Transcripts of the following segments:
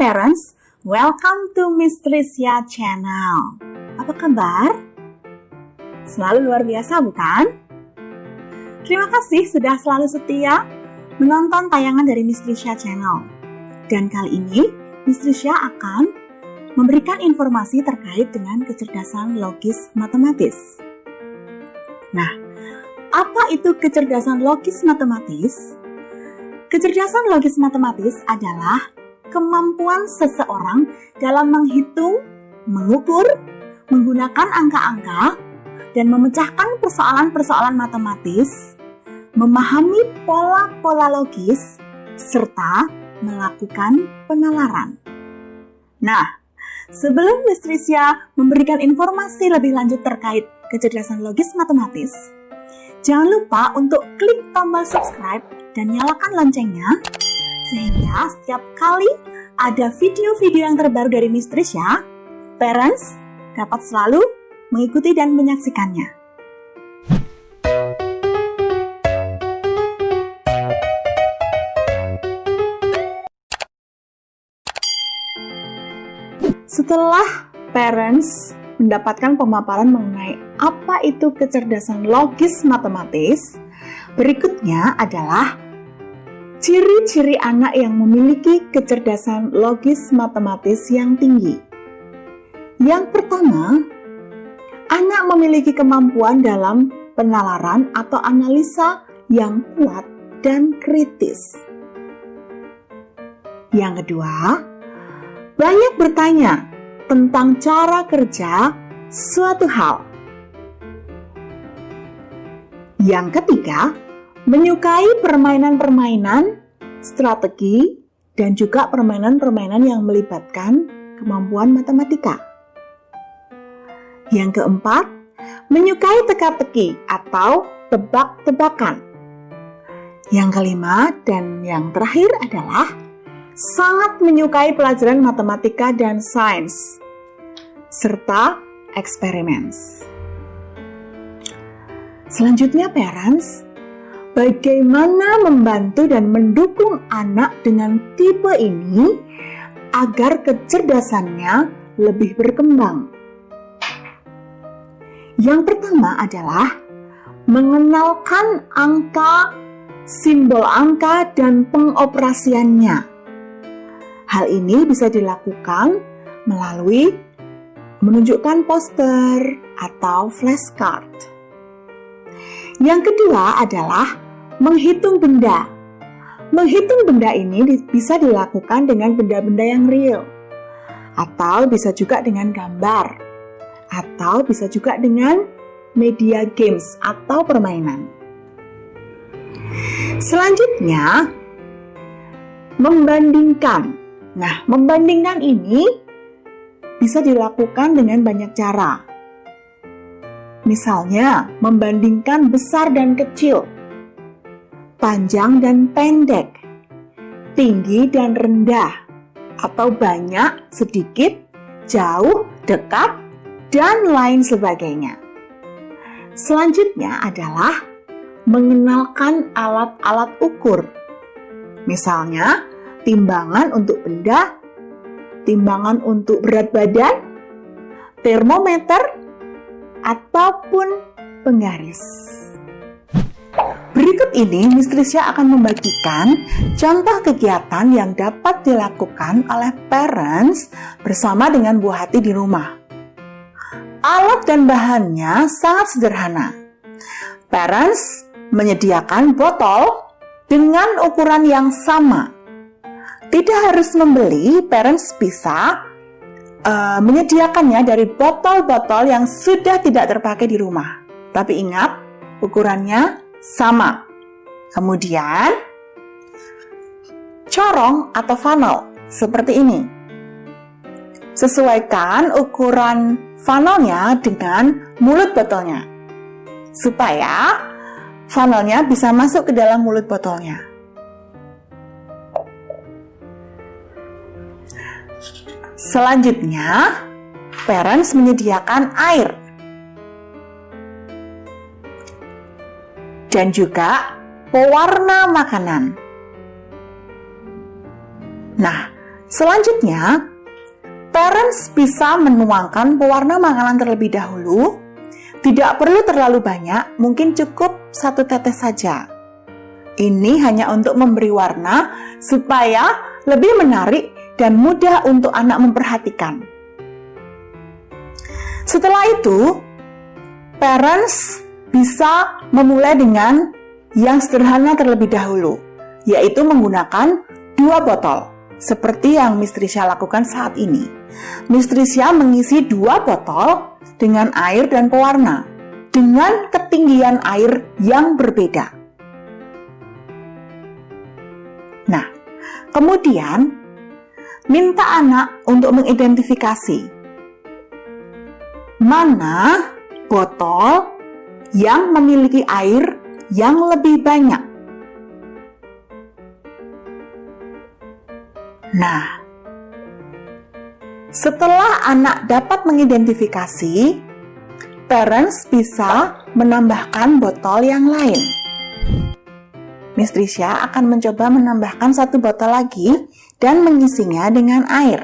parents, welcome to Miss Tricia Channel. Apa kabar? Selalu luar biasa bukan? Terima kasih sudah selalu setia menonton tayangan dari Miss Tricia Channel. Dan kali ini, Miss Tricia akan memberikan informasi terkait dengan kecerdasan logis matematis. Nah, apa itu kecerdasan logis matematis? Kecerdasan logis matematis adalah kemampuan seseorang dalam menghitung, mengukur, menggunakan angka-angka, dan memecahkan persoalan-persoalan matematis, memahami pola-pola logis, serta melakukan penalaran. Nah, sebelum Miss Tricia memberikan informasi lebih lanjut terkait kecerdasan logis matematis, jangan lupa untuk klik tombol subscribe dan nyalakan loncengnya sehingga setiap kali ada video-video yang terbaru dari Miss Trisha, parents dapat selalu mengikuti dan menyaksikannya. Setelah parents mendapatkan pemaparan mengenai apa itu kecerdasan logis matematis, berikutnya adalah ciri-ciri anak yang memiliki kecerdasan logis matematis yang tinggi. Yang pertama, anak memiliki kemampuan dalam penalaran atau analisa yang kuat dan kritis. Yang kedua, banyak bertanya tentang cara kerja suatu hal. Yang ketiga, menyukai permainan-permainan, strategi, dan juga permainan-permainan yang melibatkan kemampuan matematika. Yang keempat, menyukai teka-teki atau tebak-tebakan. Yang kelima dan yang terakhir adalah sangat menyukai pelajaran matematika dan sains serta eksperimen. Selanjutnya parents, bagaimana membantu dan mendukung anak dengan tipe ini agar kecerdasannya lebih berkembang. Yang pertama adalah mengenalkan angka, simbol angka, dan pengoperasiannya. Hal ini bisa dilakukan melalui menunjukkan poster atau flashcard. Yang kedua adalah menghitung benda. Menghitung benda ini bisa dilakukan dengan benda-benda yang real, atau bisa juga dengan gambar, atau bisa juga dengan media games atau permainan. Selanjutnya, membandingkan. Nah, membandingkan ini bisa dilakukan dengan banyak cara. Misalnya, membandingkan besar dan kecil, panjang dan pendek, tinggi dan rendah, atau banyak, sedikit, jauh, dekat, dan lain sebagainya. Selanjutnya adalah mengenalkan alat-alat ukur. Misalnya, timbangan untuk benda timbangan untuk berat badan, termometer, ataupun penggaris. Berikut ini Miss akan membagikan contoh kegiatan yang dapat dilakukan oleh parents bersama dengan buah hati di rumah. Alat dan bahannya sangat sederhana. Parents menyediakan botol dengan ukuran yang sama tidak harus membeli, parents bisa uh, menyediakannya dari botol-botol yang sudah tidak terpakai di rumah. Tapi ingat, ukurannya sama. Kemudian, corong atau funnel seperti ini. Sesuaikan ukuran funnelnya dengan mulut botolnya, supaya funnelnya bisa masuk ke dalam mulut botolnya. Selanjutnya, parents menyediakan air dan juga pewarna makanan. Nah, Selanjutnya, parents bisa menuangkan pewarna makanan terlebih dahulu. Tidak perlu terlalu banyak, mungkin cukup satu tetes saja. Ini hanya untuk memberi warna supaya lebih menarik dan mudah untuk anak memperhatikan. Setelah itu, parents bisa memulai dengan yang sederhana terlebih dahulu, yaitu menggunakan dua botol seperti yang Miss Trisha lakukan saat ini. Miss Trisha mengisi dua botol dengan air dan pewarna dengan ketinggian air yang berbeda. Nah, kemudian minta anak untuk mengidentifikasi mana botol yang memiliki air yang lebih banyak Nah, setelah anak dapat mengidentifikasi, parents bisa menambahkan botol yang lain. Miss Trisha akan mencoba menambahkan satu botol lagi dan mengisinya dengan air.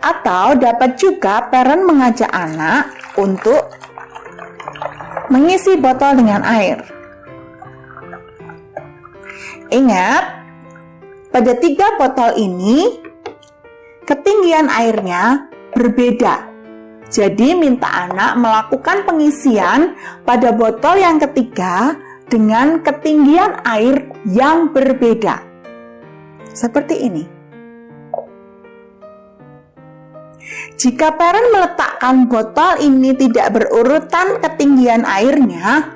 Atau dapat juga parent mengajak anak untuk mengisi botol dengan air. Ingat, pada tiga botol ini ketinggian airnya berbeda. Jadi minta anak melakukan pengisian pada botol yang ketiga dengan ketinggian air yang berbeda. Seperti ini. Jika parent meletakkan botol ini tidak berurutan ketinggian airnya,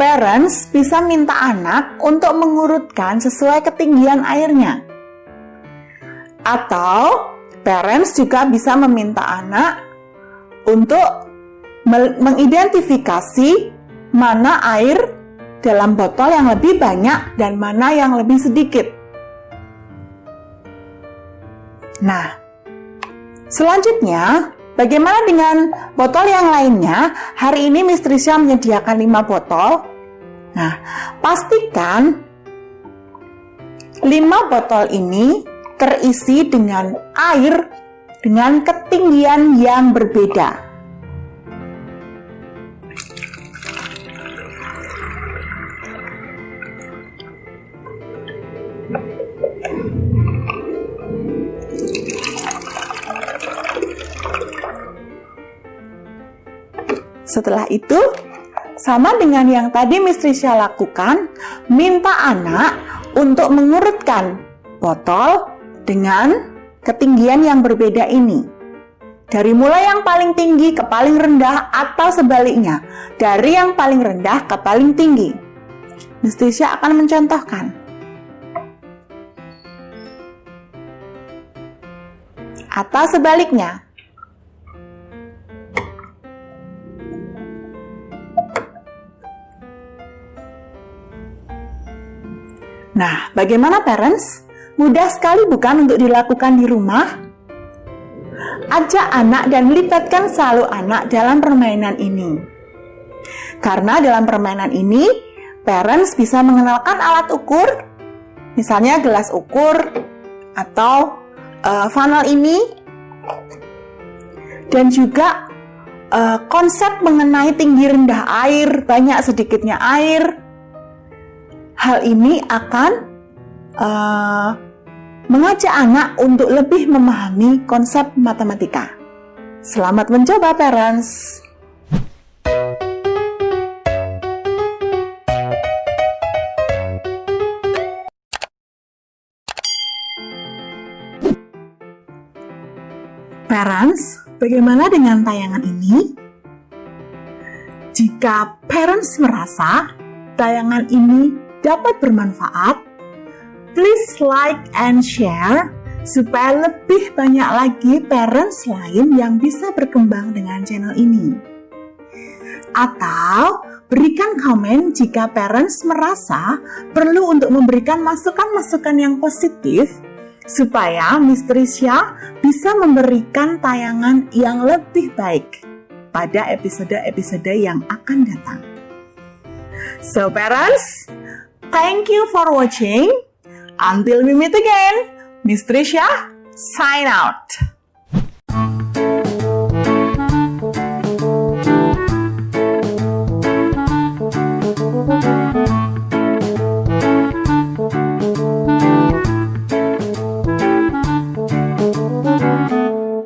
parents bisa minta anak untuk mengurutkan sesuai ketinggian airnya. Atau parents juga bisa meminta anak untuk mengidentifikasi mana air dalam botol yang lebih banyak dan mana yang lebih sedikit. Nah, selanjutnya Bagaimana dengan botol yang lainnya? Hari ini Miss Trisha menyediakan 5 botol Nah, pastikan 5 botol ini terisi dengan air dengan ketinggian yang berbeda. Setelah itu, sama dengan yang tadi Miss Trisha lakukan, minta anak untuk mengurutkan botol dengan ketinggian yang berbeda ini. Dari mulai yang paling tinggi ke paling rendah atau sebaliknya, dari yang paling rendah ke paling tinggi. Miss Trisha akan mencontohkan. Atau sebaliknya, Nah, bagaimana parents? Mudah sekali bukan untuk dilakukan di rumah? Ajak anak dan libatkan selalu anak dalam permainan ini. Karena dalam permainan ini, parents bisa mengenalkan alat ukur, misalnya gelas ukur atau uh, funnel ini, dan juga uh, konsep mengenai tinggi rendah air, banyak sedikitnya air, Hal ini akan uh, mengajak anak untuk lebih memahami konsep matematika. Selamat mencoba, parents! Parents, bagaimana dengan tayangan ini? Jika parents merasa tayangan ini dapat bermanfaat, please like and share supaya lebih banyak lagi parents lain yang bisa berkembang dengan channel ini. Atau berikan komen jika parents merasa perlu untuk memberikan masukan-masukan yang positif supaya Miss Trisha bisa memberikan tayangan yang lebih baik pada episode-episode yang akan datang. So parents, Thank you for watching. Until we meet again, Miss Trisha, sign out.